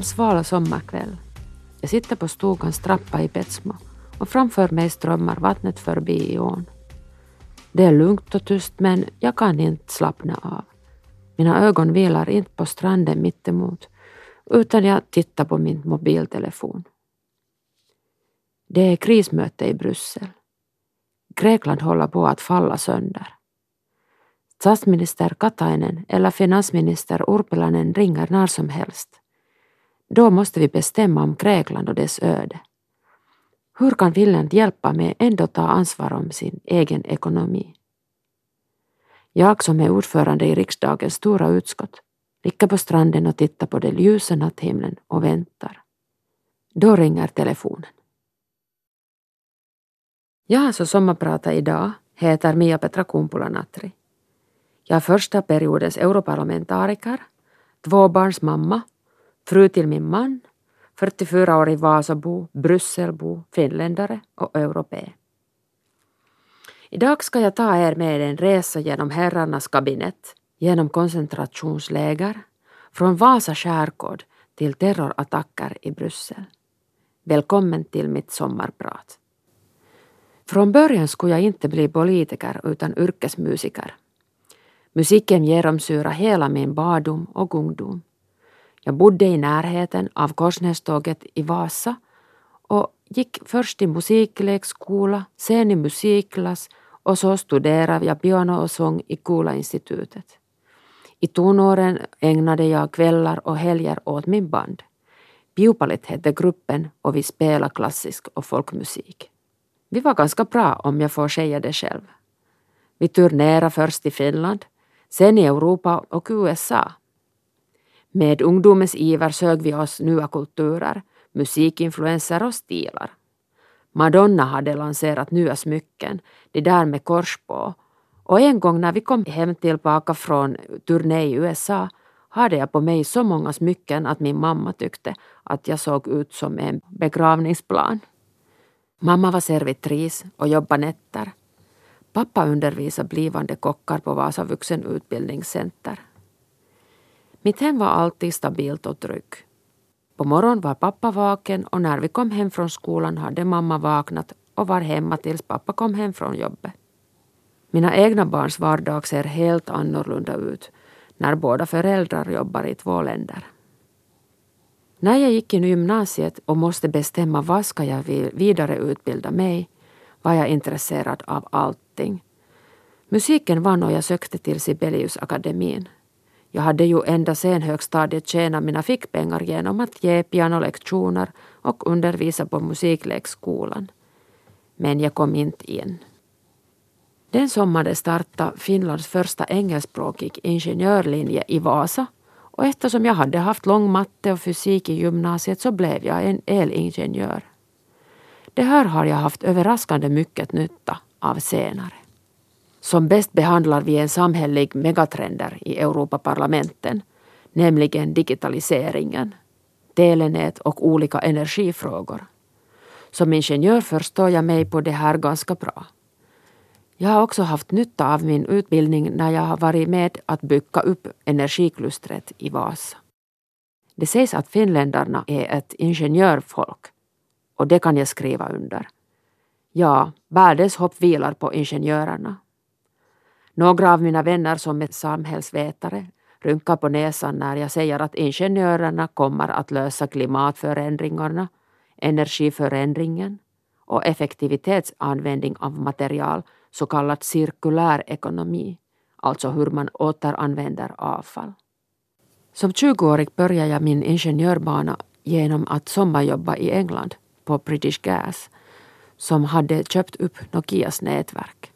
Det är en sval sommarkväll. Jag sitter på stugans trappa i Petsmo och framför mig strömmar vattnet förbi i ån. Det är lugnt och tyst men jag kan inte slappna av. Mina ögon vilar inte på stranden mittemot utan jag tittar på min mobiltelefon. Det är krismöte i Bryssel. Grekland håller på att falla sönder. Statsminister Katainen eller finansminister Urpilainen ringer när som helst. Då måste vi bestämma om Grekland och dess öde. Hur kan Finland hjälpa med ändå ta ansvar om sin egen ekonomi? Jag som är ordförande i riksdagens stora utskott ligger på stranden och tittar på den ljusa natthimlen och väntar. Då ringer telefonen. Jag som sommarpratar idag heter Mia-Petra Kumpula-Natri. Jag är första periodens europarlamentariker, tvåbarnsmamma, fru till min man, 44-årig Vasabo, Brysselbo, finländare och europé. Idag ska jag ta er med en resa genom herrarnas kabinett, genom koncentrationsläger, från Vasa skärgård till terrorattacker i Bryssel. Välkommen till mitt sommarprat. Från början skulle jag inte bli politiker utan yrkesmusiker. Musiken genomsyrar hela min barndom och ungdom. Jag bodde i närheten av Korsnäståget i Vasa och gick först i musiklekskola, sen i musikklass och så studerade jag piano och sång i Kula-institutet. I tonåren ägnade jag kvällar och helger åt min band. Piupalit hette gruppen och vi spelade klassisk och folkmusik. Vi var ganska bra om jag får säga det själv. Vi turnerade först i Finland, sen i Europa och USA. Med ungdomens iver sög vi oss nya kulturer, musikinfluenser och stilar. Madonna hade lanserat nya smycken, det där med kors på. Och en gång när vi kom hem tillbaka från turné i USA hade jag på mig så många smycken att min mamma tyckte att jag såg ut som en begravningsplan. Mamma var servitris och jobbade nätter. Pappa undervisade blivande kockar på Vasa vuxenutbildningscenter. Mitt hem var alltid stabilt och tryggt. På morgonen var pappa vaken och när vi kom hem från skolan hade mamma vaknat och var hemma tills pappa kom hem från jobbet. Mina egna barns vardag ser helt annorlunda ut när båda föräldrar jobbar i två länder. När jag gick in i gymnasiet och måste bestämma vad ska jag vidareutbilda mig var jag intresserad av allting. Musiken var något jag sökte till Sibeliusakademin. Jag hade ju ända sen högstadiet tjänat mina fickpengar genom att ge pianolektioner och undervisa på musiklekskolan. Men jag kom inte in. Den sommaren startade Finlands första engelskspråkig ingenjörlinje i Vasa och eftersom jag hade haft lång matte och fysik i gymnasiet så blev jag en elingenjör. Det här har jag haft överraskande mycket nytta av senare. Som bäst behandlar vi en samhällelig megatrender i Europaparlamenten, nämligen digitaliseringen, telenät och olika energifrågor. Som ingenjör förstår jag mig på det här ganska bra. Jag har också haft nytta av min utbildning när jag har varit med att bygga upp energiklustret i Vasa. Det sägs att finländarna är ett ingenjörfolk och det kan jag skriva under. Ja, världens hopp vilar på ingenjörerna. Några av mina vänner som är samhällsvetare rynkar på näsan när jag säger att ingenjörerna kommer att lösa klimatförändringarna, energiförändringen och effektivitetsanvändning av material, så kallad cirkulär ekonomi, alltså hur man återanvänder avfall. Som 20-åring började jag min ingenjörbana genom att sommarjobba i England på British Gas som hade köpt upp Nokias nätverk.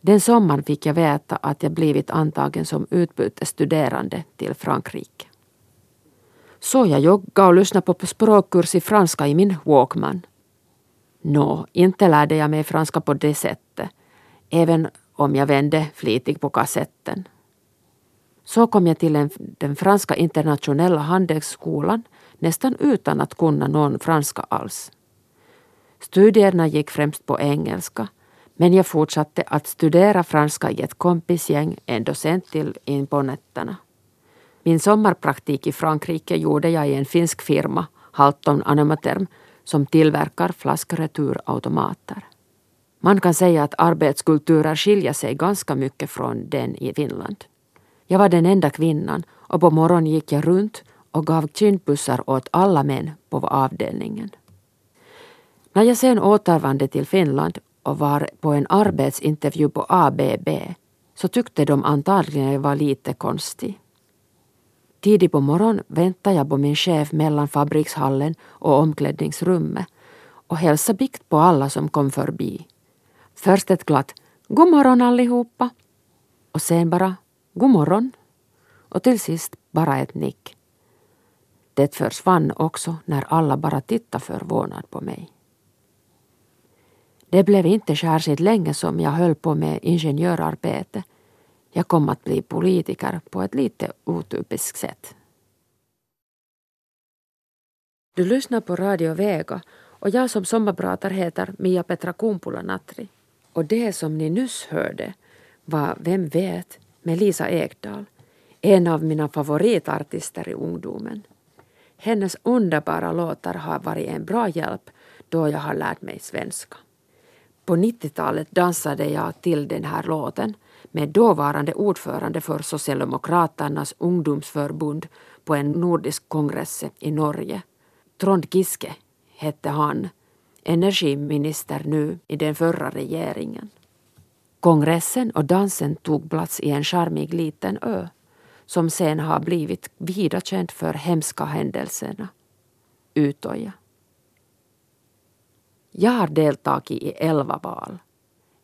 Den sommaren fick jag veta att jag blivit antagen som utbytesstuderande till Frankrike. Så jag joggade och lyssnade på språkkurs i franska i min Walkman. Nå, inte lärde jag mig franska på det sättet, även om jag vände flitigt på kassetten. Så kom jag till en, den franska internationella handelsskolan nästan utan att kunna någon franska alls. Studierna gick främst på engelska men jag fortsatte att studera franska i ett kompisgäng en sent till in på nätterna. Min sommarpraktik i Frankrike gjorde jag i en finsk firma, Halton Anomaterm, som tillverkar flaskreturautomater. Man kan säga att arbetskulturer skiljer sig ganska mycket från den i Finland. Jag var den enda kvinnan och på morgonen gick jag runt och gav kindpussar åt alla män på avdelningen. När jag sen återvände till Finland och var på en arbetsintervju på ABB så tyckte de antagligen jag var lite konstig. Tidigt på morgonen väntade jag på min chef mellan fabrikshallen och omklädningsrummet och hälsade bikt på alla som kom förbi. Först ett glatt God morgon allihopa och sen bara God morgon och till sist bara ett nick. Det försvann också när alla bara tittade förvånat på mig. Det blev inte särskilt länge som jag höll på med ingenjörarbete. Jag kom att bli politiker på ett lite otypiskt sätt. Du lyssnar på Radio Vega och jag som sommarpratar heter Mia Petra Kumpula-Natri. Och det som ni nyss hörde var Vem vet med Lisa Ekdahl, en av mina favoritartister i ungdomen. Hennes underbara låtar har varit en bra hjälp då jag har lärt mig svenska. På 90-talet dansade jag till den här låten med dåvarande ordförande för Socialdemokraternas ungdomsförbund på en nordisk kongress i Norge. Trond Giske hette han, energiminister nu i den förra regeringen. Kongressen och dansen tog plats i en charmig liten ö som sen har blivit vida känd för hemska händelserna. Utöja. Jag har deltagit i elva val.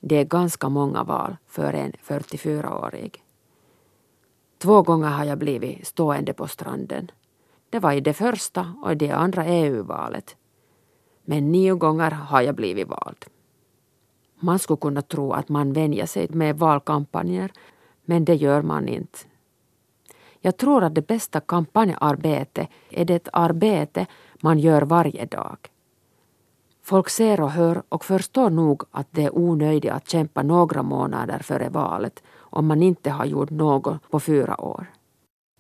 Det är ganska många val för en 44-årig. Två gånger har jag blivit stående på stranden. Det var i det första och i det andra EU-valet. Men nio gånger har jag blivit vald. Man skulle kunna tro att man vänjer sig med valkampanjer, men det gör man inte. Jag tror att det bästa kampanjarbetet är det arbete man gör varje dag. Folk ser och hör och förstår nog att det är onödigt att kämpa några månader före valet om man inte har gjort något på fyra år.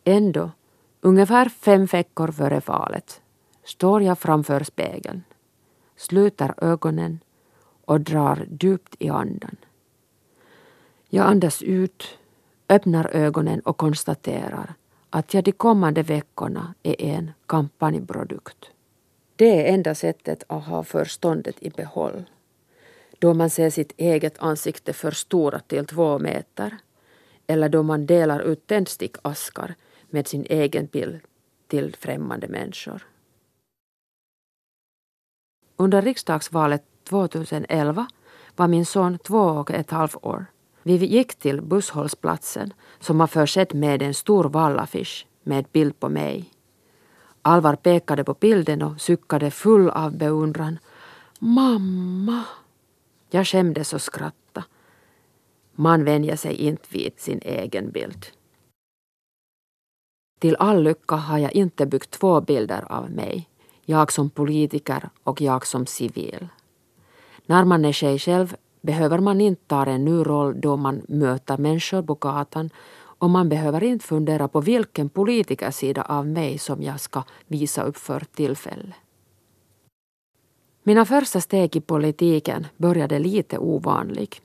Ändå, ungefär fem veckor före valet, står jag framför spegeln, sluter ögonen och drar djupt i andan. Jag andas ut, öppnar ögonen och konstaterar att jag de kommande veckorna är en kampanjprodukt. Det är enda sättet att ha förståndet i behåll. Då man ser sitt eget ansikte förstorat till två meter eller då man delar ut tändstickaskar med sin egen bild till främmande människor. Under riksdagsvalet 2011 var min son två och ett halvt år. Vi gick till busshållplatsen som var försedd med en stor valaffisch med bild på mig. Alvar pekade på bilden och suckade full av beundran. Mamma! Jag skämdes och skrattade. Man vänjer sig inte vid sin egen bild. Till all lycka har jag inte byggt två bilder av mig. Jag som politiker och jag som civil. När man är sig själv behöver man inte ta en ny roll då man möter människor på gatan och man behöver inte fundera på vilken politikersida av mig som jag ska visa upp för tillfälle. Mina första steg i politiken började lite ovanligt.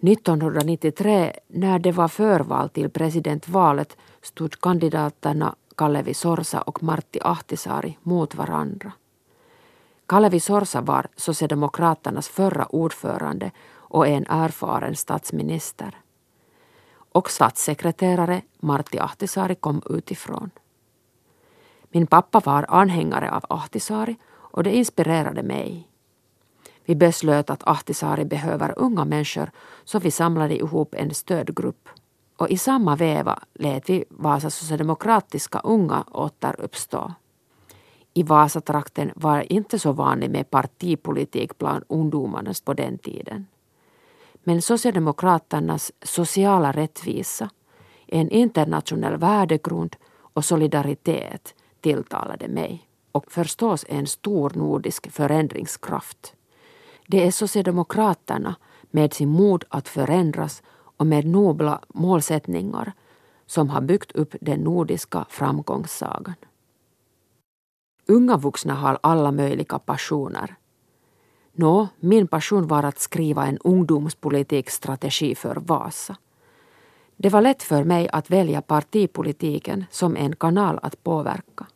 1993, när det var förval till presidentvalet, stod kandidaterna Kalevi Sorsa och Martti Ahtisaari mot varandra. Kalevi Sorsa var Socialdemokraternas förra ordförande och en erfaren statsminister. Och statssekreterare Martti Ahtisaari kom utifrån. Min pappa var anhängare av Ahtisaari och det inspirerade mig. Vi beslöt att Ahtisaari behöver unga människor så vi samlade ihop en stödgrupp. Och i samma veva lät vi Vasa socialdemokratiska unga återuppstå. I Vasatrakten var inte så vanligt med partipolitik bland ungdomarna på den tiden. Men Socialdemokraternas sociala rättvisa, en internationell värdegrund och solidaritet tilltalade mig och förstås en stor nordisk förändringskraft. Det är Socialdemokraterna med sin mod att förändras och med nobla målsättningar som har byggt upp den nordiska framgångssagan. Unga vuxna har alla möjliga passioner. Nå, min passion var att skriva en ungdomspolitikstrategi för Vasa. Det var lätt för mig att välja partipolitiken som en kanal att påverka.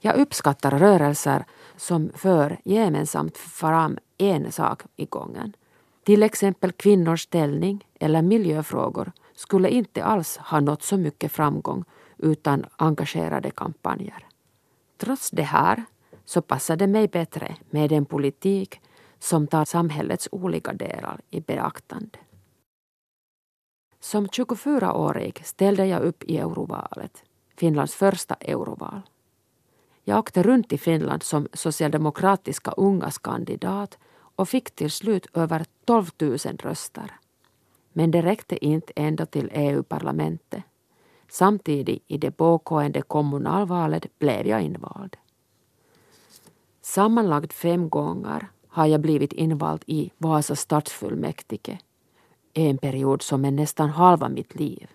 Jag uppskattar rörelser som för gemensamt fram en sak i gången. Till exempel kvinnors ställning eller miljöfrågor skulle inte alls ha nått så mycket framgång utan engagerade kampanjer. Trots det här så passar det mig bättre med en politik som tar samhällets olika delar i beaktande. Som 24-årig ställde jag upp i Eurovalet, Finlands första euroval. Jag åkte runt i Finland som socialdemokratiska ungas kandidat och fick till slut över 12 000 röster. Men det räckte inte ända till EU-parlamentet. Samtidigt i det pågående kommunalvalet blev jag invald. Sammanlagt fem gånger har jag blivit invald i Vasa stadsfullmäktige. En period som är nästan halva mitt liv.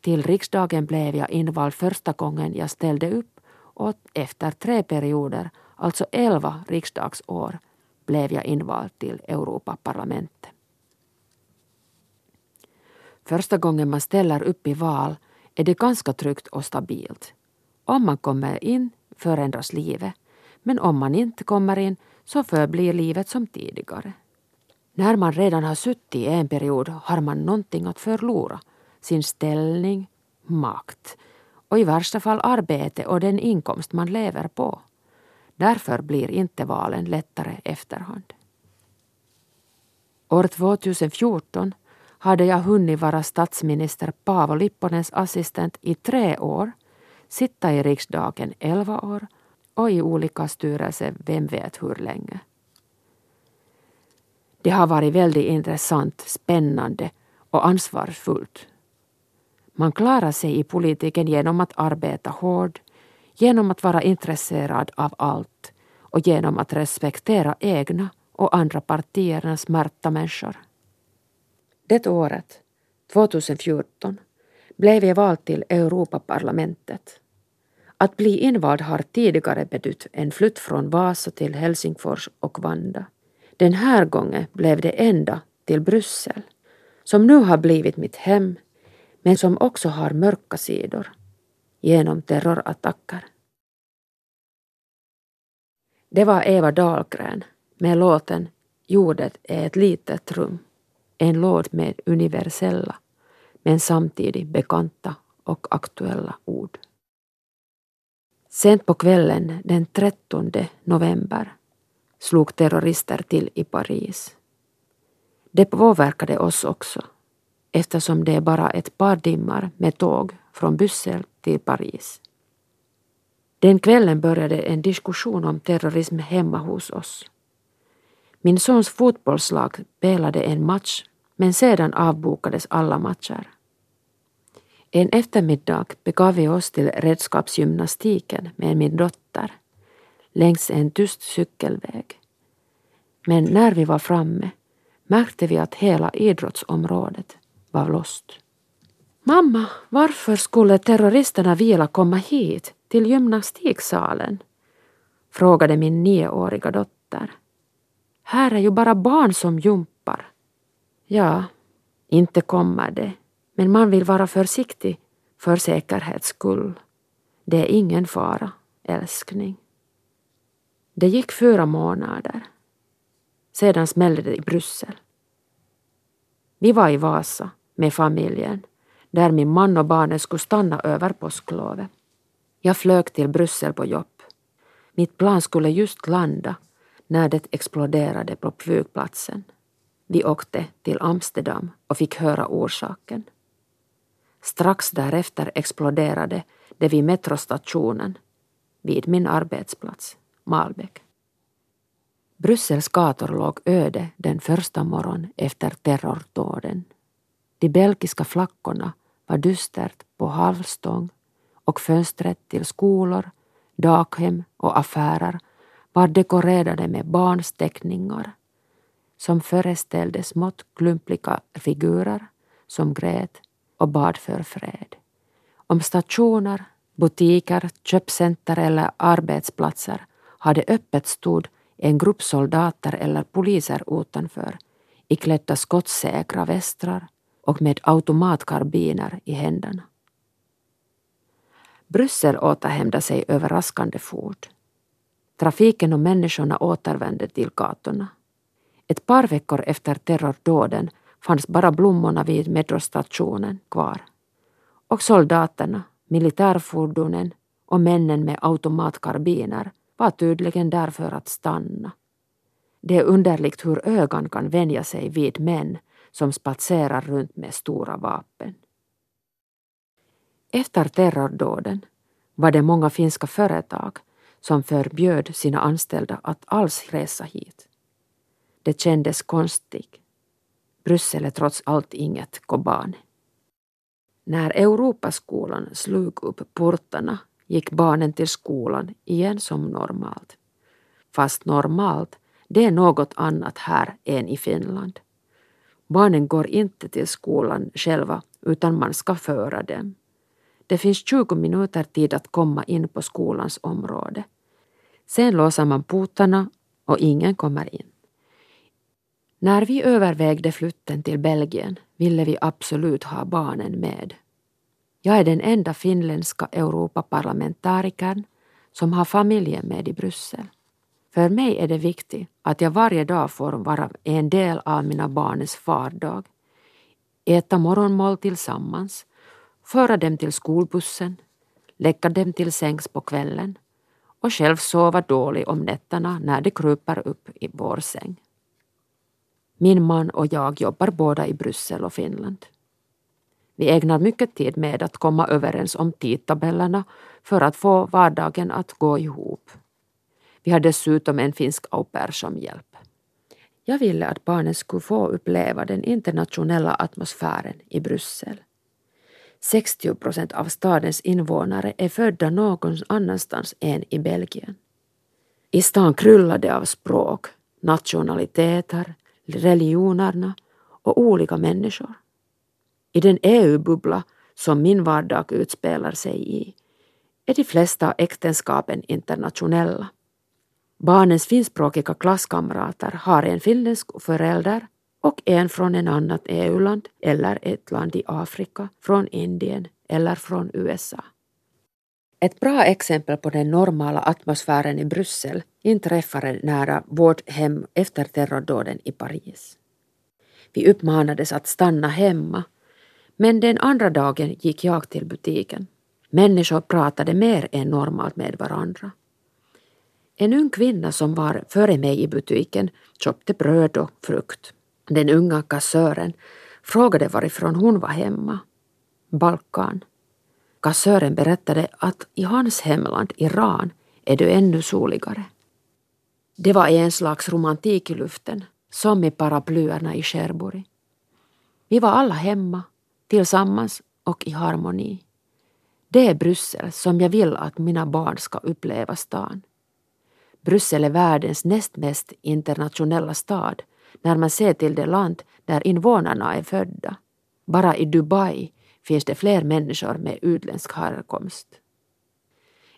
Till riksdagen blev jag invald första gången jag ställde upp och efter tre perioder, alltså elva riksdagsår, blev jag invald till Europaparlamentet. Första gången man ställer upp i val är det ganska tryggt och stabilt. Om man kommer in förändras livet, men om man inte kommer in så förblir livet som tidigare. När man redan har suttit i en period har man någonting att förlora, sin ställning, makt och i värsta fall arbete och den inkomst man lever på. Därför blir inte valen lättare efterhand. År 2014 hade jag hunnit vara statsminister Paavo Lipponens assistent i tre år, sitta i riksdagen elva år och i olika styrelser vem vet hur länge. Det har varit väldigt intressant, spännande och ansvarsfullt. Man klarar sig i politiken genom att arbeta hårt, genom att vara intresserad av allt och genom att respektera egna och andra partiernas märta människor. Det året, 2014, blev jag vald till Europaparlamentet. Att bli invald har tidigare betytt en flytt från Vasa till Helsingfors och Vanda. Den här gången blev det ända till Bryssel, som nu har blivit mitt hem, men som också har mörka sidor genom terrorattacker. Det var Eva Dahlgren med låten Jordet är ett litet rum. En låt med universella men samtidigt bekanta och aktuella ord. Sent på kvällen den 13 november slog terrorister till i Paris. Det påverkade oss också eftersom det är bara ett par timmar med tåg från Bryssel till Paris. Den kvällen började en diskussion om terrorism hemma hos oss. Min sons fotbollslag spelade en match men sedan avbokades alla matcher. En eftermiddag begav vi oss till redskapsgymnastiken med min dotter längs en tyst cykelväg. Men när vi var framme märkte vi att hela idrottsområdet var lost. Mamma, varför skulle terroristerna vila komma hit till gymnastiksalen? frågade min nioåriga dotter. Här är ju bara barn som jumpar. Ja, inte kommer det, men man vill vara försiktig för säkerhets skull. Det är ingen fara, älskling. Det gick fyra månader. Sedan smällde det i Bryssel. Vi var i Vasa med familjen där min man och barnen skulle stanna över påsklovet. Jag flög till Bryssel på jobb. Mitt plan skulle just landa när det exploderade på flygplatsen. Vi åkte till Amsterdam och fick höra orsaken. Strax därefter exploderade det vid metrostationen vid min arbetsplats, Malbäck. Bryssels gator låg öde den första morgon efter terrordåden. De belgiska flackorna var dystert på halvstång och fönstret till skolor, daghem och affärer var dekorerade med barnsteckningar som föreställde smått klumpliga figurer som grät och bad för fred. Om stationer, butiker, köpcenter eller arbetsplatser hade öppet stod en grupp soldater eller poliser utanför iklädda skottsäkra västrar och med automatkarbiner i händerna. Bryssel återhämtade sig överraskande fort. Trafiken och människorna återvände till gatorna. Ett par veckor efter terrordåden fanns bara blommorna vid metrostationen kvar. Och soldaterna, militärfordonen och männen med automatkarbiner var tydligen där för att stanna. Det är underligt hur ögon kan vänja sig vid män som spatserar runt med stora vapen. Efter terrordåden var det många finska företag som förbjöd sina anställda att alls resa hit. Det kändes konstigt. Bryssel är trots allt inget Kobane. När Europaskolan slog upp portarna gick barnen till skolan igen som normalt. Fast normalt, det är något annat här än i Finland. Barnen går inte till skolan själva utan man ska föra dem. Det finns 20 minuter tid att komma in på skolans område. Sen låser man portarna och ingen kommer in. När vi övervägde flytten till Belgien ville vi absolut ha barnen med. Jag är den enda finländska Europaparlamentarikern som har familjen med i Bryssel. För mig är det viktigt att jag varje dag får vara en del av mina barns vardag. Äta morgonmål tillsammans, föra dem till skolbussen, lägga dem till sängs på kvällen och själv sova dåligt om nätterna när de kryper upp i vår säng. Min man och jag jobbar båda i Bryssel och Finland. Vi ägnar mycket tid med att komma överens om tidtabellerna för att få vardagen att gå ihop. Vi har dessutom en finsk au pair som hjälp. Jag ville att barnen skulle få uppleva den internationella atmosfären i Bryssel. 60 procent av stadens invånare är födda någon annanstans än i Belgien. I stan kryllade av språk, nationaliteter, religionerna och olika människor. I den EU-bubbla som min vardag utspelar sig i är de flesta äktenskapen internationella. Barnens finskspråkiga klasskamrater har en finländsk förälder och en från ett annat EU-land eller ett land i Afrika, från Indien eller från USA. Ett bra exempel på den normala atmosfären i Bryssel inträffade nära vårt hem efter terrordåden i Paris. Vi uppmanades att stanna hemma, men den andra dagen gick jag till butiken. Människor pratade mer än normalt med varandra. En ung kvinna som var före mig i butiken köpte bröd och frukt. Den unga kassören frågade varifrån hon var hemma. Balkan. Kassören berättade att i hans hemland, Iran, är det ännu soligare. Det var en slags romantik i luften, som i paraplyerna i Cherbury. Vi var alla hemma, tillsammans och i harmoni. Det är Bryssel som jag vill att mina barn ska uppleva stan. Bryssel är världens näst mest internationella stad när man ser till det land där invånarna är födda. Bara i Dubai finns det fler människor med utländsk härkomst.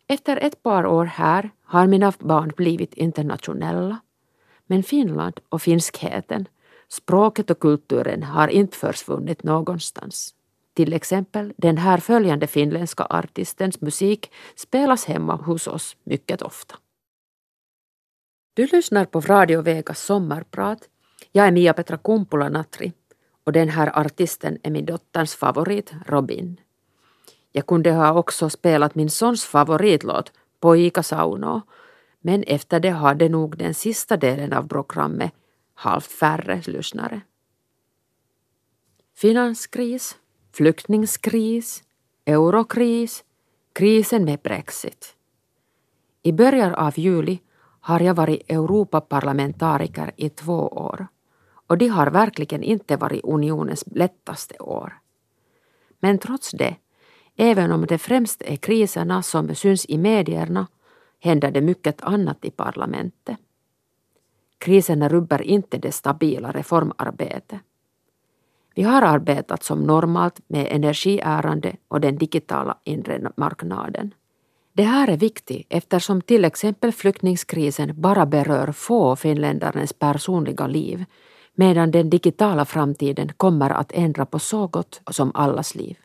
Efter ett par år här har mina barn blivit internationella. Men Finland och finskheten, språket och kulturen har inte försvunnit någonstans. Till exempel den här följande finländska artistens musik spelas hemma hos oss mycket ofta. Du lyssnar på Radio Vegas sommarprat. Jag är Mia-Petra Kumpula-Natri och den här artisten är min dotters favorit Robin. Jag kunde ha också spelat min sons favoritlåt Poika Sauno men efter det hade nog den sista delen av programmet halvt färre lyssnare. Finanskris, flyktingskris, eurokris, krisen med Brexit. I början av juli har jag varit Europaparlamentariker i två år och det har verkligen inte varit unionens lättaste år. Men trots det, även om det främst är kriserna som syns i medierna, händer det mycket annat i parlamentet. Kriserna rubbar inte det stabila reformarbetet. Vi har arbetat som normalt med energiärande och den digitala inre marknaden. Det här är viktigt eftersom till exempel flyktingskrisen bara berör få finländarens personliga liv medan den digitala framtiden kommer att ändra på så gott som allas liv.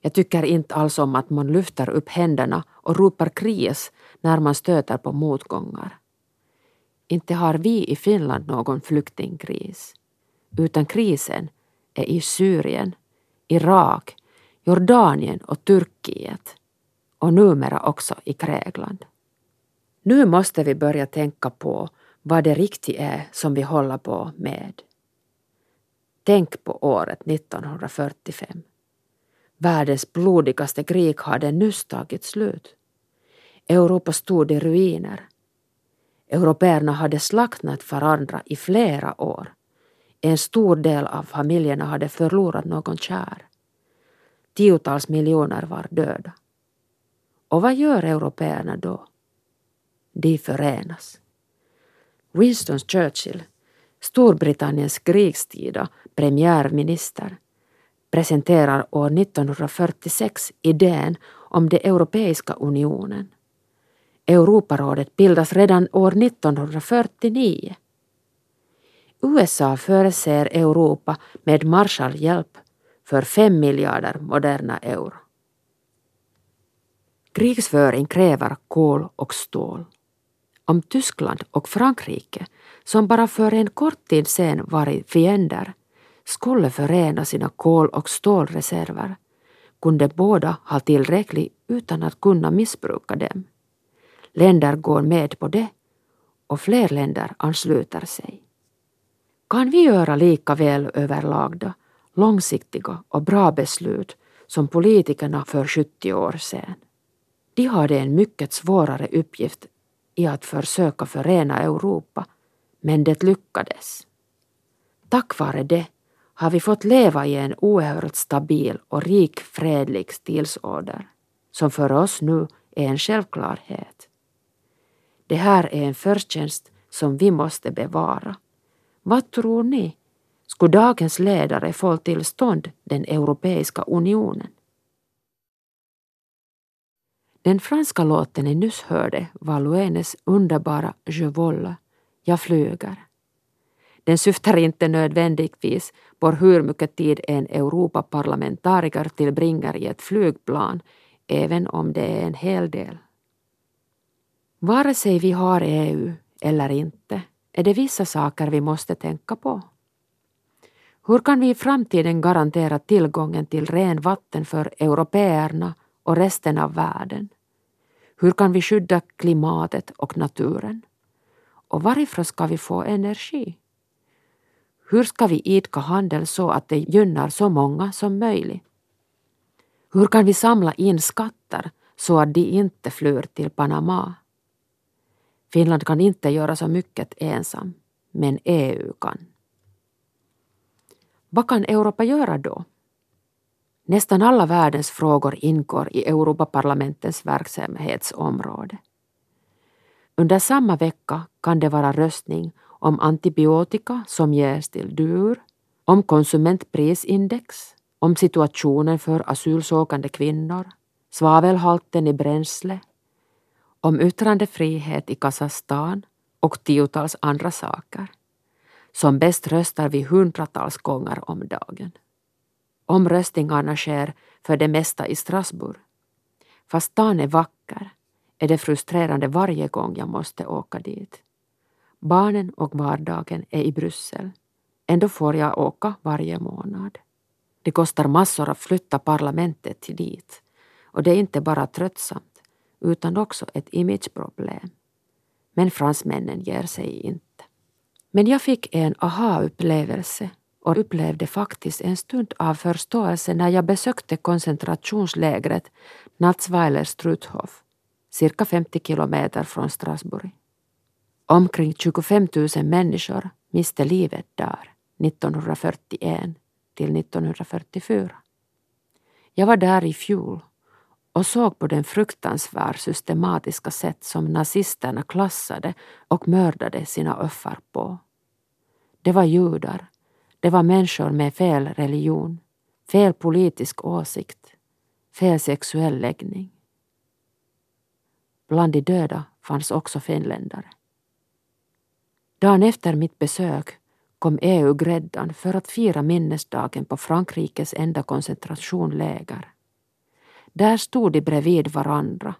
Jag tycker inte alls om att man lyfter upp händerna och ropar kris när man stöter på motgångar. Inte har vi i Finland någon flyktingkris, utan krisen är i Syrien, Irak, Jordanien och Turkiet och numera också i Grekland. Nu måste vi börja tänka på vad det riktigt är som vi håller på med. Tänk på året 1945. Världens blodigaste krig hade nyss tagit slut. Europa stod i ruiner. Européerna hade slaktat varandra i flera år. En stor del av familjerna hade förlorat någon kär. Tiotals miljoner var döda. Och vad gör européerna då? De förenas. Winston Churchill, Storbritanniens krigstida premiärminister, presenterar år 1946 idén om den Europeiska unionen. Europarådet bildas redan år 1949. USA förser Europa med Marshallhjälp för fem miljarder moderna euro. Krigsföring kräver kol och stål. Om Tyskland och Frankrike, som bara för en kort tid sen varit fiender, skulle förena sina kol och stålreserver kunde båda ha tillräckligt utan att kunna missbruka dem. Länder går med på det och fler länder ansluter sig. Kan vi göra lika väl överlagda, långsiktiga och bra beslut som politikerna för 70 år sedan? De hade en mycket svårare uppgift i att försöka förena Europa, men det lyckades. Tack vare det har vi fått leva i en oerhört stabil och rik fredlig stilsorder, som för oss nu är en självklarhet. Det här är en förtjänst som vi måste bevara. Vad tror ni? Skulle dagens ledare få till stånd den Europeiska unionen? Den franska låten ni nyss hörde var Luenes underbara Je vole, Jag flyger. Den syftar inte nödvändigtvis på hur mycket tid en Europaparlamentariker tillbringar i ett flygplan, även om det är en hel del. Vare sig vi har EU eller inte är det vissa saker vi måste tänka på. Hur kan vi i framtiden garantera tillgången till ren vatten för européerna och resten av världen? Hur kan vi skydda klimatet och naturen? Och varifrån ska vi få energi? Hur ska vi idka handel så att det gynnar så många som möjligt? Hur kan vi samla in skatter så att de inte flyr till Panama? Finland kan inte göra så mycket ensam, men EU kan. Vad kan Europa göra då? Nästan alla världens frågor ingår i Europaparlamentets verksamhetsområde. Under samma vecka kan det vara röstning om antibiotika som ges till djur, om konsumentprisindex, om situationen för asylsökande kvinnor, svavelhalten i bränsle, om yttrandefrihet i Kazakstan och tiotals andra saker. Som bäst röstar vi hundratals gånger om dagen. Omröstningarna sker för det mesta i Strasbourg. Fast stan är vacker är det frustrerande varje gång jag måste åka dit. Barnen och vardagen är i Bryssel. Ändå får jag åka varje månad. Det kostar massor att flytta parlamentet till dit. Och det är inte bara tröttsamt, utan också ett imageproblem. Men fransmännen ger sig inte. Men jag fick en aha-upplevelse och upplevde faktiskt en stund av förståelse när jag besökte koncentrationslägret Natzweiler-Struthof, cirka 50 kilometer från Strasbourg. Omkring 25 000 människor miste livet där 1941 till 1944. Jag var där i fjol och såg på den fruktansvärt systematiska sätt som nazisterna klassade och mördade sina offer på. Det var judar, det var människor med fel religion, fel politisk åsikt, fel sexuell läggning. Bland de döda fanns också finländare. Dagen efter mitt besök kom EU-gräddan för att fira minnesdagen på Frankrikes enda koncentrationläger. Där stod de bredvid varandra,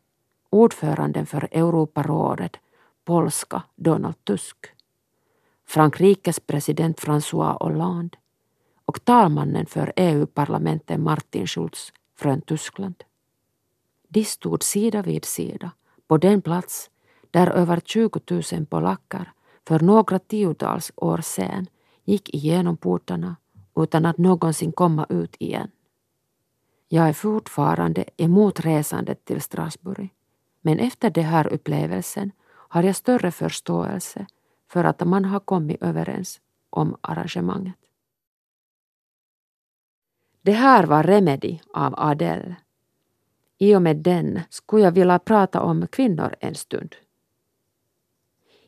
ordföranden för Europarådet, polska Donald Tusk, Frankrikes president François Hollande och talmannen för EU-parlamentet Martin Schulz från Tyskland. De stod sida vid sida på den plats där över 20 000 polacker för några tiotals år sedan gick igenom portarna utan att någonsin komma ut igen. Jag är fortfarande emot resandet till Strasbourg, men efter den här upplevelsen har jag större förståelse för att man har kommit överens om arrangemanget. Det här var Remedy av Adele. I och med den skulle jag vilja prata om kvinnor en stund.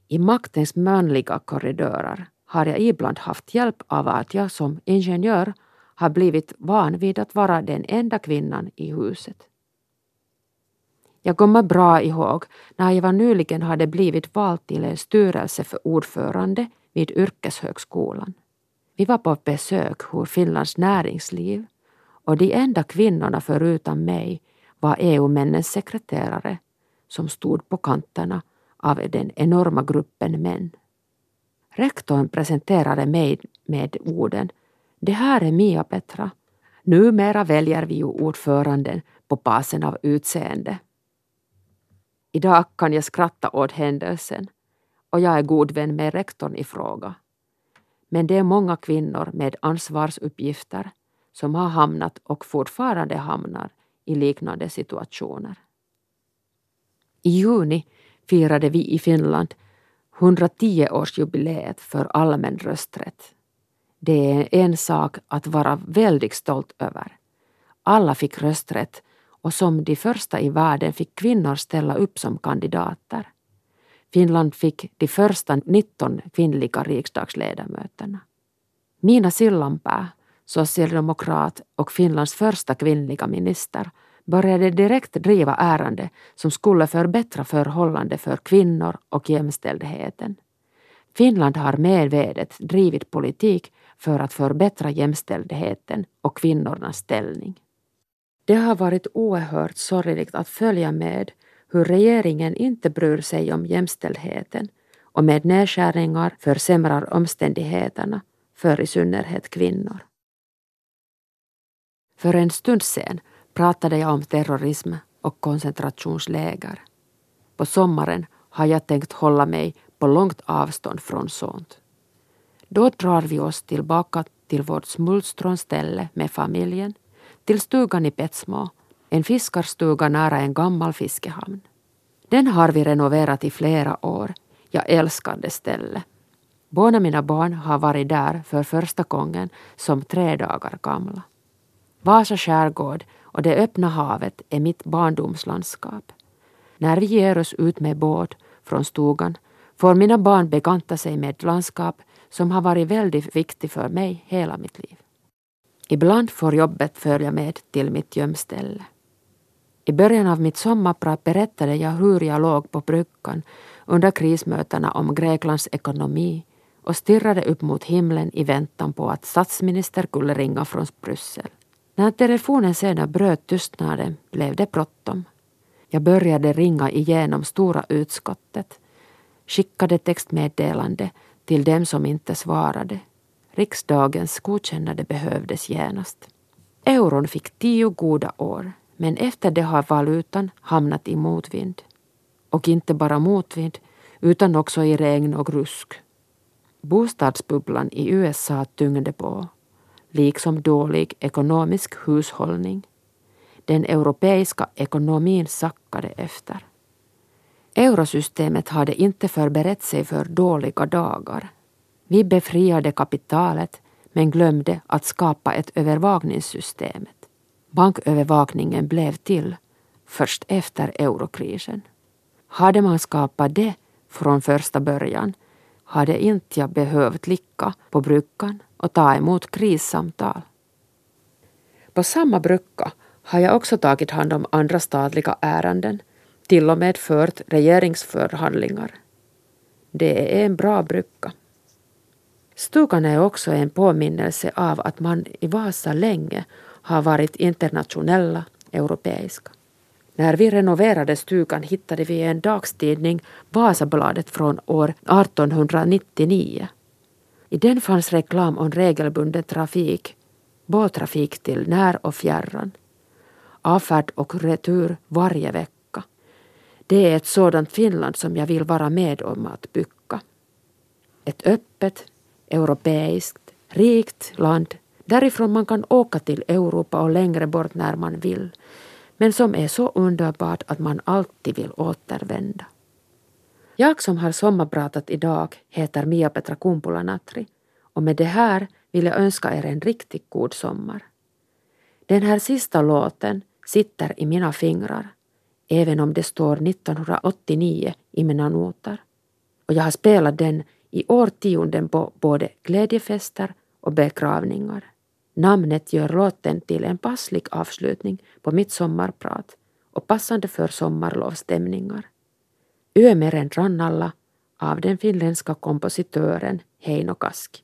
I maktens manliga korridorer har jag ibland haft hjälp av att jag som ingenjör har blivit van vid att vara den enda kvinnan i huset. Jag kommer bra ihåg när jag var nyligen hade blivit vald till en styrelse för ordförande vid yrkeshögskolan. Vi var på besök hos Finlands näringsliv och de enda kvinnorna förutom mig var EU-männens sekreterare som stod på kanterna av den enorma gruppen män. Rektorn presenterade mig med orden Det här är Mia Petra. Numera väljer vi ju ordföranden på basen av utseende. Idag kan jag skratta åt händelsen och jag är god vän med rektorn i fråga. Men det är många kvinnor med ansvarsuppgifter som har hamnat och fortfarande hamnar i liknande situationer. I juni firade vi i Finland 110-årsjubileet för allmän rösträtt. Det är en sak att vara väldigt stolt över. Alla fick rösträtt och som de första i världen fick kvinnor ställa upp som kandidater. Finland fick de första 19 kvinnliga riksdagsledamöterna. Mina Sillanpää, socialdemokrat och Finlands första kvinnliga minister, började direkt driva ärende som skulle förbättra förhållande för kvinnor och jämställdheten. Finland har medvetet drivit politik för att förbättra jämställdheten och kvinnornas ställning. Det har varit oerhört sorgligt att följa med hur regeringen inte bryr sig om jämställdheten och med nedskärningar försämrar omständigheterna för i synnerhet kvinnor. För en stund sedan pratade jag om terrorism och koncentrationsläger. På sommaren har jag tänkt hålla mig på långt avstånd från sånt. Då drar vi oss tillbaka till vårt smultronställe med familjen, till stugan i Petsmo, en fiskarstuga nära en gammal fiskehamn. Den har vi renoverat i flera år. Jag älskar det stället. Båda mina barn har varit där för första gången som tre dagar gamla. Vasa skärgård och det öppna havet är mitt barndomslandskap. När vi ger oss ut med båt från stugan får mina barn bekanta sig med ett landskap som har varit väldigt viktigt för mig hela mitt liv. Ibland får jobbet följa med till mitt gömställe. I början av mitt sommarprat berättade jag hur jag låg på bryggan under krismötena om Greklands ekonomi och stirrade upp mot himlen i väntan på att statsminister skulle ringa från Bryssel. När telefonen sedan bröt tystnaden blev det bråttom. Jag började ringa igenom stora utskottet, skickade textmeddelande till dem som inte svarade. Riksdagens godkännande behövdes genast. Euron fick tio goda år, men efter det har valutan hamnat i motvind. Och inte bara motvind, utan också i regn och rusk. Bostadsbubblan i USA tyngde på liksom dålig ekonomisk hushållning. Den europeiska ekonomin sackade efter. Eurosystemet hade inte förberett sig för dåliga dagar. Vi befriade kapitalet men glömde att skapa ett övervakningssystem. Bankövervakningen blev till först efter eurokrisen. Hade man skapat det från första början hade inte jag behövt ligga på bryggan och ta emot krissamtal. På samma brygga har jag också tagit hand om andra statliga ärenden, till och med fört regeringsförhandlingar. Det är en bra brygga. Stugan är också en påminnelse av att man i Vasa länge har varit internationella, europeiska. När vi renoverade stugan hittade vi en dagstidning, Vasabladet från år 1899. I den fanns reklam om regelbunden trafik, båttrafik till när och fjärran, avfärd och retur varje vecka. Det är ett sådant Finland som jag vill vara med om att bygga. Ett öppet, europeiskt, rikt land därifrån man kan åka till Europa och längre bort när man vill men som är så underbart att man alltid vill återvända. Jag som har sommarpratat idag heter Mia-Petra Kumpula-Natri och med det här vill jag önska er en riktigt god sommar. Den här sista låten sitter i mina fingrar, även om det står 1989 i mina noter. Och jag har spelat den i årtionden på både glädjefester och begravningar. Namnet gör låten till en passlig avslutning på mitt sommarprat och passande för sommarlovsstämningar. rann alla av den finländska kompositören Heino Kaski.